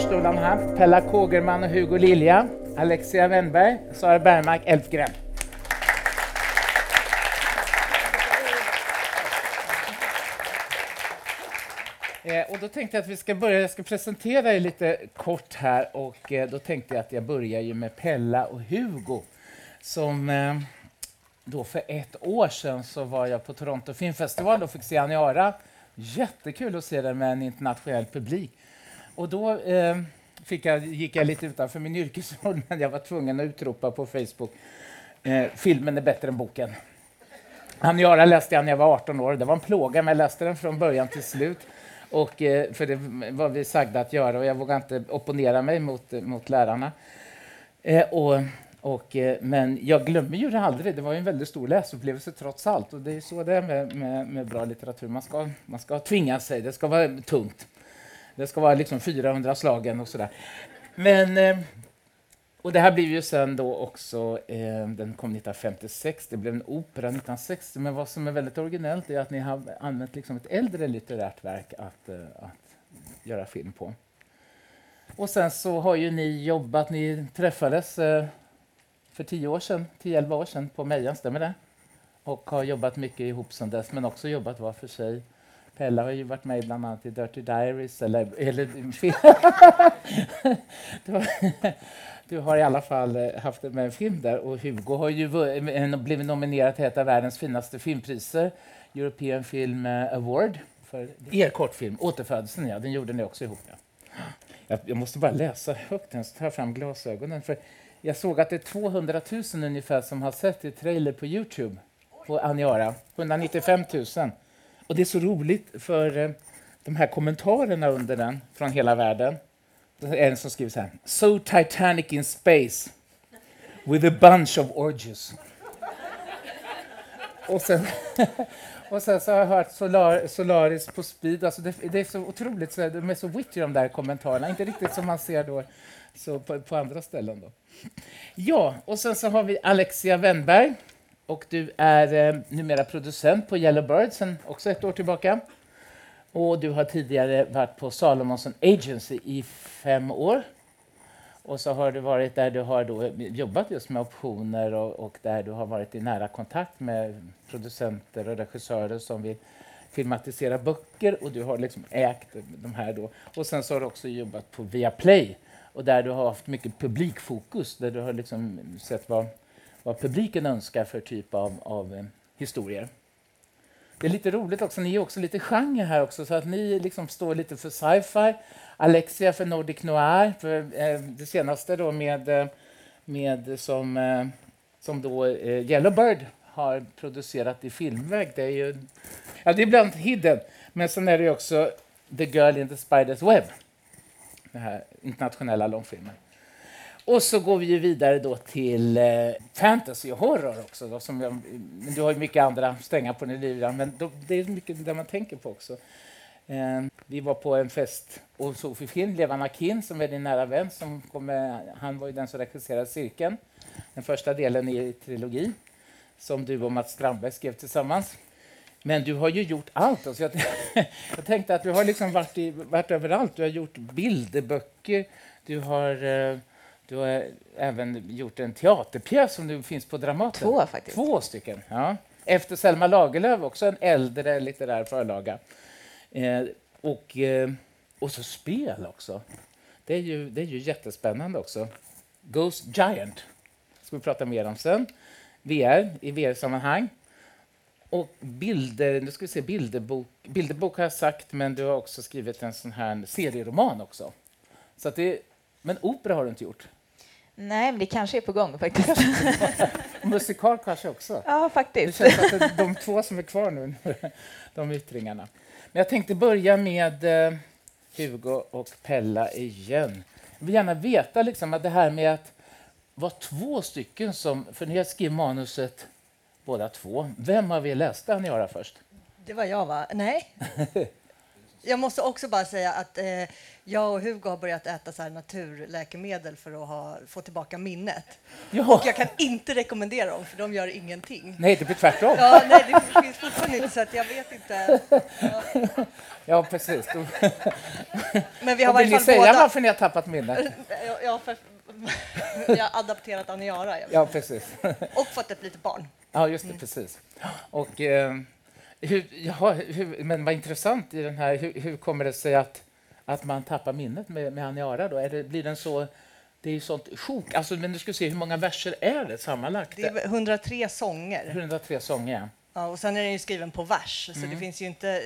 talarstolarna här. Pella Kågerman och Hugo Lilja, Alexia Wennberg, Sara Bergmark, Elfgren. Eh, och då tänkte jag att vi ska börja, jag ska presentera er lite kort här och eh, då tänkte jag att jag börjar ju med Pella och Hugo som eh, då för ett år sedan så var jag på Toronto Filmfestival och fick se Aniara. Jättekul att se den med en internationell publik. Och då eh, fick jag, gick jag lite utanför min yrkesroll, men jag var tvungen att utropa på Facebook eh, filmen är bättre än boken. Aniara läste jag när jag var 18 år. Det var en plåga, men jag läste den från början till slut. Och, eh, för det var vi sagda att göra och jag vågade inte opponera mig mot, mot lärarna. Eh, och, och, eh, men jag glömmer ju det aldrig. Det var en väldigt stor läsupplevelse trots allt. Och det är så det är med, med, med bra litteratur. Man ska, man ska tvinga sig. Det ska vara tungt. Det ska vara liksom 400 slagen och sådär. Men, eh, och det här blev ju sen då också, eh, den kom 1956, det blev en opera 1960. Men vad som är väldigt originellt är att ni har använt liksom ett äldre litterärt verk att, eh, att göra film på. Och sen så har ju ni jobbat, ni träffades för 10 år sedan, 10-11 år sedan på Mejan, stämmer det? Och har jobbat mycket ihop sedan dess, men också jobbat var för sig. Pella har ju varit med bland annat i Dirty Diaries, eller, eller du, har, du har i alla fall eh, haft med en film där och Hugo har ju blivit nominerad till ett av världens finaste filmpriser, European Film eh, Award, för er kortfilm Återfödelsen, ja, den gjorde ni också ihop. Ja. Jag, jag måste bara läsa högt, jag tar fram glasögonen. För jag såg att det är 200 000 ungefär som har sett i trailer på Youtube på Aniara. 195 000. Och det är så roligt för eh, de här kommentarerna under den från hela världen. Det är en som skriver så här. So Titanic in space with a bunch of orgies. och, sen, och sen så har jag hört Solar, Solaris på speed. Alltså det, det är så otroligt, så, de är så witty de där kommentarerna. Inte riktigt som man ser då så på, på, andra ställen. Då. Ja, och sen så har vi Alexia Wennberg. Och du är eh, numera producent på Yellowbird sen också ett år tillbaka. Och du har tidigare varit på Salomonson Agency i fem år. Och så har du varit där du har då jobbat just med optioner och, och, där du har varit i nära kontakt med producenter och regissörer som vill filmatisera böcker och du har liksom ägt de här då. Och sen så har du också jobbat på Viaplay och där du har haft mycket publikfokus, där du har liksom sett vad, vad publiken önskar för typ av, av eh, historier. Det är lite roligt också, ni är också lite genre här också, så att ni liksom står lite för sci-fi. Alexia för Nordic Noir, för eh, det senaste då med, eh, med som, eh, som då eh, Yellowbird har producerat i filmväg. Det är ju, ja det är bland hidden, men sen är det också The Girl in the Spider's Web den här internationella långfilmen. Och så går vi ju vidare då till eh, fantasy och horror också. Då, som jag, men du har ju mycket andra strängar på din lyra, men då, det är mycket det man tänker på också. Eh, vi var på en fest och såg för film, Levan Akin som är din nära vän. Som kom han var ju den som regisserade Cirkeln, den första delen i trilogin som du och Mats Strandberg skrev tillsammans. Men du har ju gjort allt. Alltså jag, jag tänkte att du har liksom varit, i, varit överallt. Du har gjort bilderböcker, du har, eh, du har även gjort en teaterpjäs som nu finns på Dramaten. Två faktiskt. Två stycken. Ja. Efter Selma Lagerlöf, också en äldre litterär förlaga. Eh, och, eh, och så spel också. Det är, ju, det är ju jättespännande också. Ghost Giant ska vi prata mer om sen. VR i VR-sammanhang. Och bilder, nu ska vi se, bilderbok, bilderbok har jag sagt, men du har också skrivit en sån här serieroman också. Så det, men opera har du inte gjort? Nej, men det kanske är på gång faktiskt. Musikal kanske också? Ja, faktiskt. Det känns att det är de två som är kvar nu, de yttringarna. Men jag tänkte börja med eh, Hugo och Pella igen. Jag vill gärna veta liksom att det här med att vara två stycken som, för ni har skrivit manuset båda två. Vem av er läste Aniara först? Det var jag, va? Nej. Jag måste också bara säga att eh, jag och Hugo har börjat äta så här naturläkemedel för att ha, få tillbaka minnet. Ja. Och jag kan inte rekommendera dem, för de gör ingenting. Nej, det blir tvärtom. Ja, nej, det finns fortfarande inte, så att jag vet inte. Ja. Ja, precis. Men vi har vill ni säga båda... varför ni har tappat minnet? Ja, för... Jag har adapterat Aniara. Ja, precis. och fått ett litet barn. Ja, just det, precis. Och, eh, hur, jaha, hur, men vad intressant i den här, hur, hur kommer det sig att, att man tappar minnet med, med Aniara då? Är det, blir den så, det är ju sånt sjok, alltså, men du ska se hur många verser är det sammanlagt? Det är 103 sånger. 103 sånger. Ja, och sen är den ju skriven på vers, så det finns ju inte...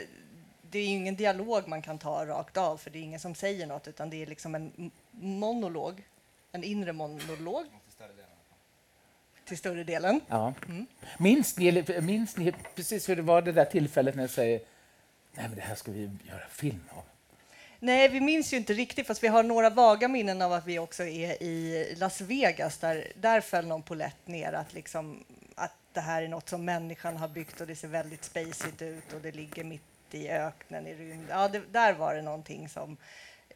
Det är ju ingen dialog man kan ta rakt av, för det är ingen som säger något, utan det är liksom en monolog, en inre monolog. Till större delen. Ja. Minns, ni, minns ni precis hur det var det där tillfället när ni säger Nej, men det här ska vi göra film av? Nej, vi minns ju inte riktigt, fast vi har några vaga minnen av att vi också är i Las Vegas. Där, där föll någon polett ner att, liksom, att det här är något som människan har byggt och det ser väldigt spacigt ut och det ligger mitt i öknen i rymden. Ja, det, där var det någonting som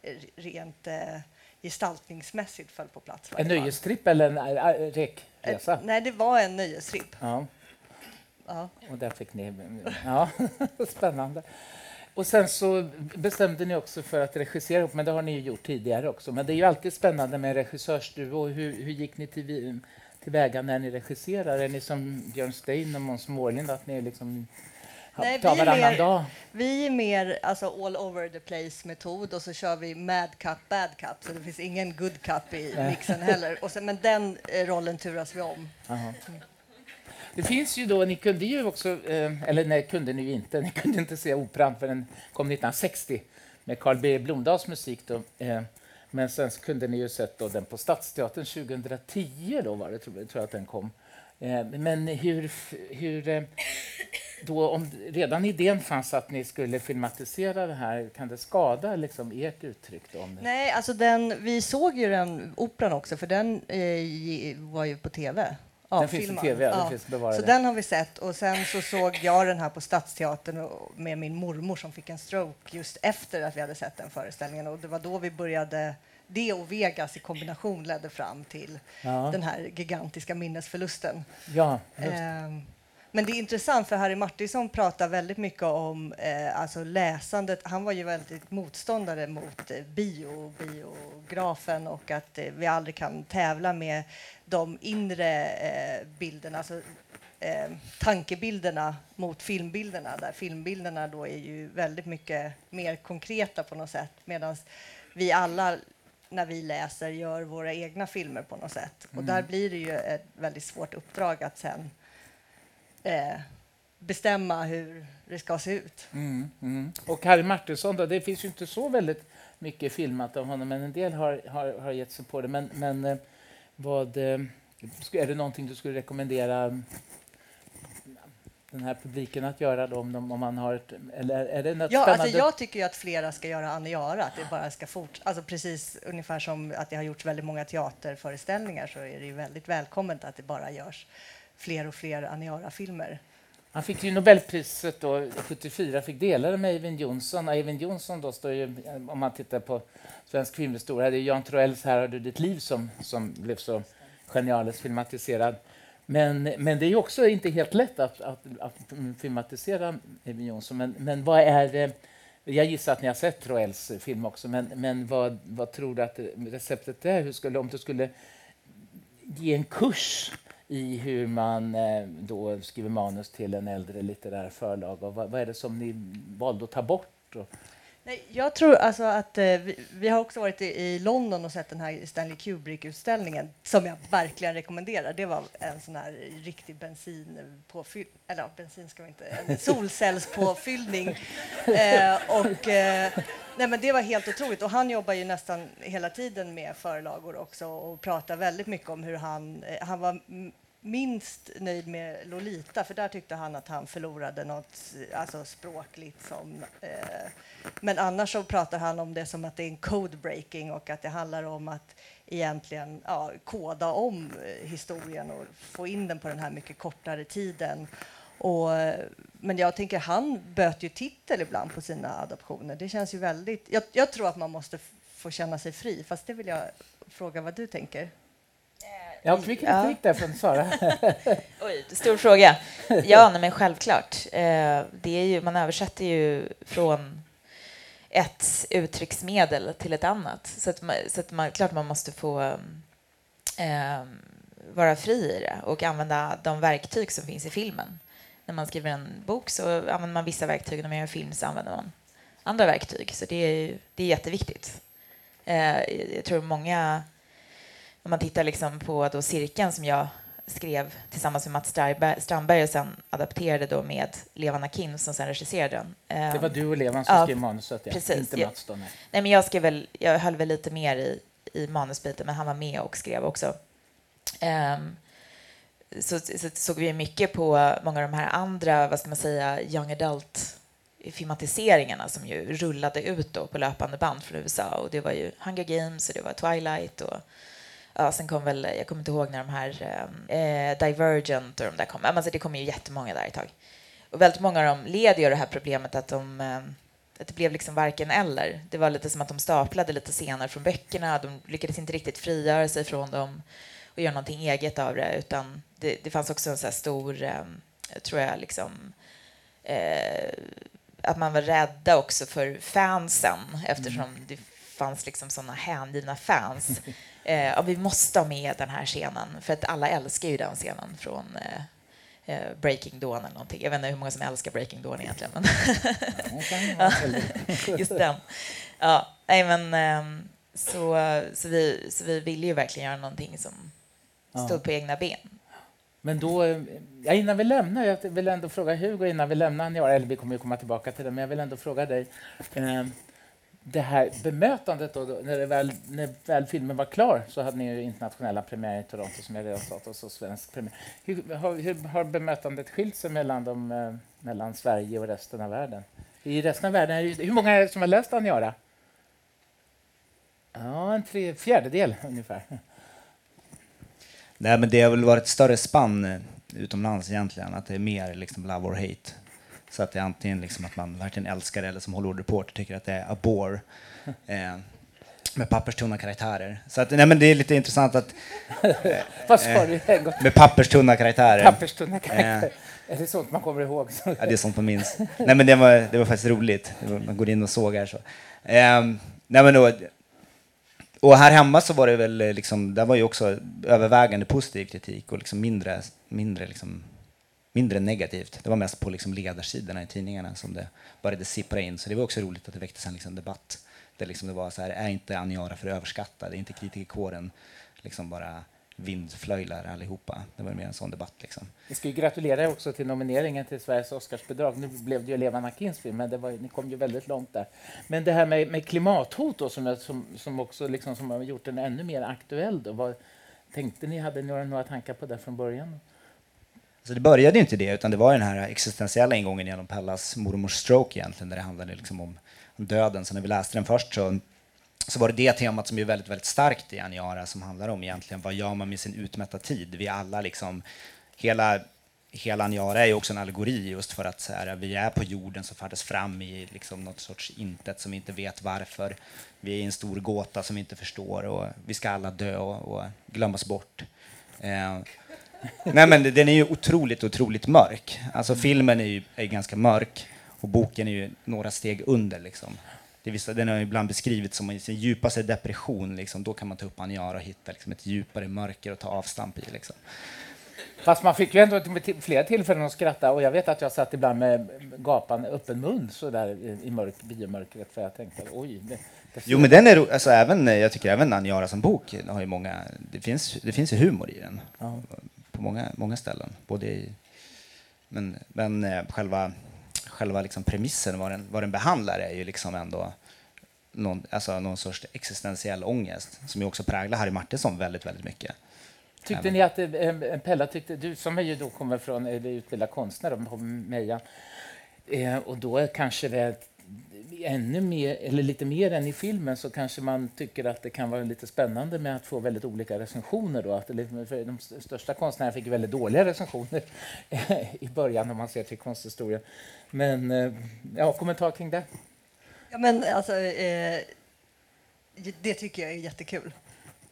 eh, rent eh, gestaltningsmässigt föll på plats. En nöjestripp eller en äh, Eh, rekresa? Nej, det var en nöjestripp. Ja, Ja. och där fick ni... Ja, spännande. Och sen så bestämde ni också för att regissera ihop, men det har ni ju gjort tidigare också. Men det är ju alltid spännande med en regissörsduo. Hur, hur gick ni till, tillväga när ni regisserar? Är ni som Björn Stein och Måns Mårlind, att ni liksom Nej, är varannan mer- dag? Vi är mer alltså, all over the place-metod och så kör vi mad cup, bad cup, så det finns ingen good cup i mixen heller. Och sen, men den eh, rollen turas vi om. Det finns ju då, ni kunde ju också, eh, eller nej, kunde ni ju inte, ni kunde inte se operan för den kom 1960 med Carl B Blomdahls musik då. Eh, men sen kunde ni ju sett då den på Stadsteatern 2010 då var det, tror jag, tror jag att den kom. Men hur, hur då om redan idén fanns att ni skulle filmatisera det här, kan det skada liksom ert uttryck då? Om det? Nej, alltså den, vi såg ju den operan också, för den eh, var ju på tv. Den finns i filmad. TV, ja, den finns bevarad. Så den har vi sett. Och sen så såg jag den här på Stadsteatern med min mormor som fick en stroke just efter att vi hade sett den föreställningen. Och det var då vi började, det och Vegas i kombination ledde fram till Ja. den här gigantiska minnesförlusten. Ja. Ehm, Men det är intressant för Harry Martinsson pratar väldigt mycket om eh, alltså läsandet. Han var ju väldigt motståndare mot eh, bio, biografen och att eh, vi aldrig kan tävla med de inre eh, bilderna, alltså eh, tankebilderna mot filmbilderna. Där filmbilderna då är ju väldigt mycket mer konkreta på något sätt medan vi alla när vi läser gör våra egna filmer på något sätt. Och där blir det ju ett väldigt svårt uppdrag att sen eh, bestämma hur det ska se ut. Mm, mm. Och Harry Martinsson, då, det finns ju inte så väldigt mycket filmat av honom, men en del har, har, har gett sig på det. Men, men eh, vad, eh, är det någonting du skulle rekommendera mm, den här publiken att göra då, om, de, om man har ett, eller är det något Ja, spännande? alltså jag tycker att flera ska göra Aniara, att det bara ska fort... Alltså precis ungefär som att det har gjorts väldigt många teaterföreställningar så är det väldigt välkommet att det bara görs fler och fler Aniara-filmer. Han fick ju Nobelpriset då, 74, fick dela det med Eivind Johnson. Och Eivind Johnson då står ju, om man tittar på svensk filmhistoria, det är Jan Troells Här har du ditt liv som, som blev så genialiskt filmatiserad. Men, men det är ju också inte helt lätt att, att, att filmatisera Eivind Johnson. Men, men vad är det? Jag gissar att ni har sett Troells film också, men, men vad, vad tror du att receptet är? Hur skulle, om du skulle ge en kurs i hur man eh, då skriver manus till en äldre litterär förlag? Och vad, vad är det som ni valde att ta bort? Nej, jag tror alltså att eh, vi, vi har också varit i, i London och sett den här Stanley Kubrick-utställningen som jag verkligen rekommenderar. Det var en sån här riktig bensinpåfyll... Eller ja, bensin ska vi inte... En solcellspåfyllning. eh, och, eh, nej, men det var helt otroligt. Och han jobbar ju nästan hela tiden med förlagor också och pratar väldigt mycket om hur han... Eh, han var minst nöjd med Lolita, för där tyckte han att han förlorade något alltså, språkligt som... Eh, men annars så pratar han om det som att det är en code breaking och att det handlar om att egentligen ja, koda om eh, historien och få in den på den här mycket kortare tiden. Och eh, men jag tänker han böter ju titel ibland på sina adoptioner. Det känns ju väldigt... Jag, jag tror att man måste få känna sig fri, fast det vill jag fråga vad du tänker. Eh, Ja, fick Ja. kritik där från Sara. Oj, stor fråga. Ja, nej, men självklart. Eh, det är ju, man översätter ju från ett uttrycksmedel till ett annat. Så att man, så att man, klart man måste få eh, vara fri i det och använda de verktyg som finns i filmen. När man skriver en bok så använder man vissa verktyg, när man gör en film så använder man andra verktyg. Så det är, det är jätteviktigt. Eh, jag tror många om man tittar liksom på då cirkeln som jag skrev tillsammans med Mats Strandberg, och sen adapterade då med Levan Akin som sen regisserade den. Det var du och Levan som Ja, skrev manuset, ja. precis. inte. Mats. Då, nej. Nej, men jag skrev väl, jag höll väl lite mer i, i manusbiten, men han var med och skrev också. Ehm, så, så såg vi mycket på många av de här andra, vad ska man säga, young adult filmatiseringarna som ju rullade ut då på löpande band från USA och det var ju Hunger Games och det var Twilight och ja, sen kom väl, jag kommer inte ihåg när de här eh, Divergent och de där kom, alltså det kom ju jättemånga där ett tag. Och väldigt många av dem led ju det här problemet att de eh, att det blev liksom varken eller. Det var lite som att de staplade lite scener från böckerna. De lyckades inte riktigt frigöra sig från dem och göra någonting eget av det. Utan det, det fanns också en så stor, eh, tror jag, liksom, eh, att man var rädda också för fansen eftersom det fanns liksom sådana hängivna fans. Eh, vi måste ha med den här scenen, för att alla älskar ju den scenen från eh, eh, Breaking Dawn eller någonting. Jag vet inte hur många som älskar Breaking Dawn egentligen, men just den. Ja, nej men ehm, så, så, vi, så vi ville ju verkligen göra någonting som Ja. stod på egna ben. Men då, eh, ja, innan vi lämnar, jag vill ändå fråga Hugo innan vi lämnar Niara, eller vi kommer ju komma tillbaka till det, men jag vill ändå fråga dig. Det här bemötandet då, då, när, det väl, när väl filmen var klar så hade ni ju internationella premiär i Toronto som jag redan sa och så svensk premiär. Hur har, hur har bemötandet skilt sig mellan, de, eh, mellan Sverige och resten av världen? I resten av världen, hur många är det som har läst Aniara? Ja, en tre, fjärdedel ungefär. Nej, men det har väl varit ett större spann eh, utomlands egentligen, att det är mer liksom love or hate. Så att det är antingen liksom att man verkligen älskar det eller som Hollywood Reporter tycker att det är a bore. Eh, med papperstunna karaktärer. Så att, nej, men det är lite intressant att Vad sa du? Gång? med papperstunna karaktärer. Papperstunna karaktär. Är det sånt man kommer ihåg? Ja, det är sånt man minns. Nej, men det var, det var faktiskt roligt. Var, man går in och sågar så. Ehm, nej, men då, och här hemma så var det väl eh, liksom, där var ju också övervägande positiv kritik och liksom mindre, mindre, liksom, mindre negativt. Det var mest på liksom ledarsidorna i tidningarna som det började sippra in. Så det var också roligt att det väcktes en liksom debatt där liksom det var så här, är inte Aniara för överskattad? Är inte kritikerkåren liksom bara vindflöjlar allihopa? Det var mer en sån debatt liksom. Vi ska ju gratulera också till nomineringen till Sveriges Oscarsbidrag. Nu blev det ju Levan Akins film, men det var, ni kom ju väldigt långt där. Men det här med, med klimathot då, som, jag, som, som också liksom, som har gjort den ännu mer aktuell. Då, vad, tänkte ni, hade ni några, några tankar på det från början? Alltså det började ju inte det, utan det var den här existentiella ingången genom Pellas mormors stroke egentligen, där det handlade liksom om döden. Så när vi läste den först så, så var det det temat som är väldigt, väldigt starkt i Aniara, som handlar om egentligen vad gör man med sin utmätta tid? Vi alla liksom, hela, hela Aniara är ju också en allegori just för att så här, vi är på jorden som färdas fram i liksom något sorts intet som vi inte vet varför. Vi är i en stor gåta som vi inte förstår och vi ska alla dö och, och glömmas bort. Eh, Nej men den är ju otroligt, otroligt mörk. Alltså filmen är ju är ganska mörk och boken är ju några steg under liksom. Det vissa, den har ibland beskrivits som i sin djupaste depression, liksom, då kan man ta upp Aniara och hitta liksom, ett djupare mörker och ta avstamp i. Liksom. Fast man fick ju ändå flera tillfällen att skratta och jag vet att jag satt ibland med gapande öppen mun så där i, mörk, biomörkret för jag tänkte oj. Det, det Jo men den är alltså även, jag tycker även Aniara som bok har ju många, det finns, det finns ju humor i den. Ja. På många, många ställen. Både i, men men eh, själva, själva liksom premissen, vad den, vad den behandlar är ju liksom ändå någon, alltså någon sorts existentiell ångest som ju också präglar Harry Martinsson väldigt, väldigt mycket. Tyckte ni att, eh, Pella, tyckte, du som är ju då kommer från, eller utbildad konstnär Meja, eh, och då är kanske det ännu mer, eller lite mer än i filmen så kanske man tycker att det kan vara lite spännande med att få väldigt olika recensioner. Då. Att liksom, de största konstnärerna fick väldigt dåliga recensioner i början om man ser till konsthistorien. Men eh, ja, kommentar kring det? Ja, men alltså, eh, det tycker jag är jättekul.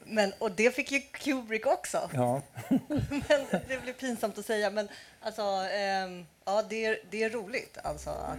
Men, och det fick ju Kubrick också. Ja. men det blir pinsamt att säga, men alltså, ehm, ja, det, är, det är roligt alltså att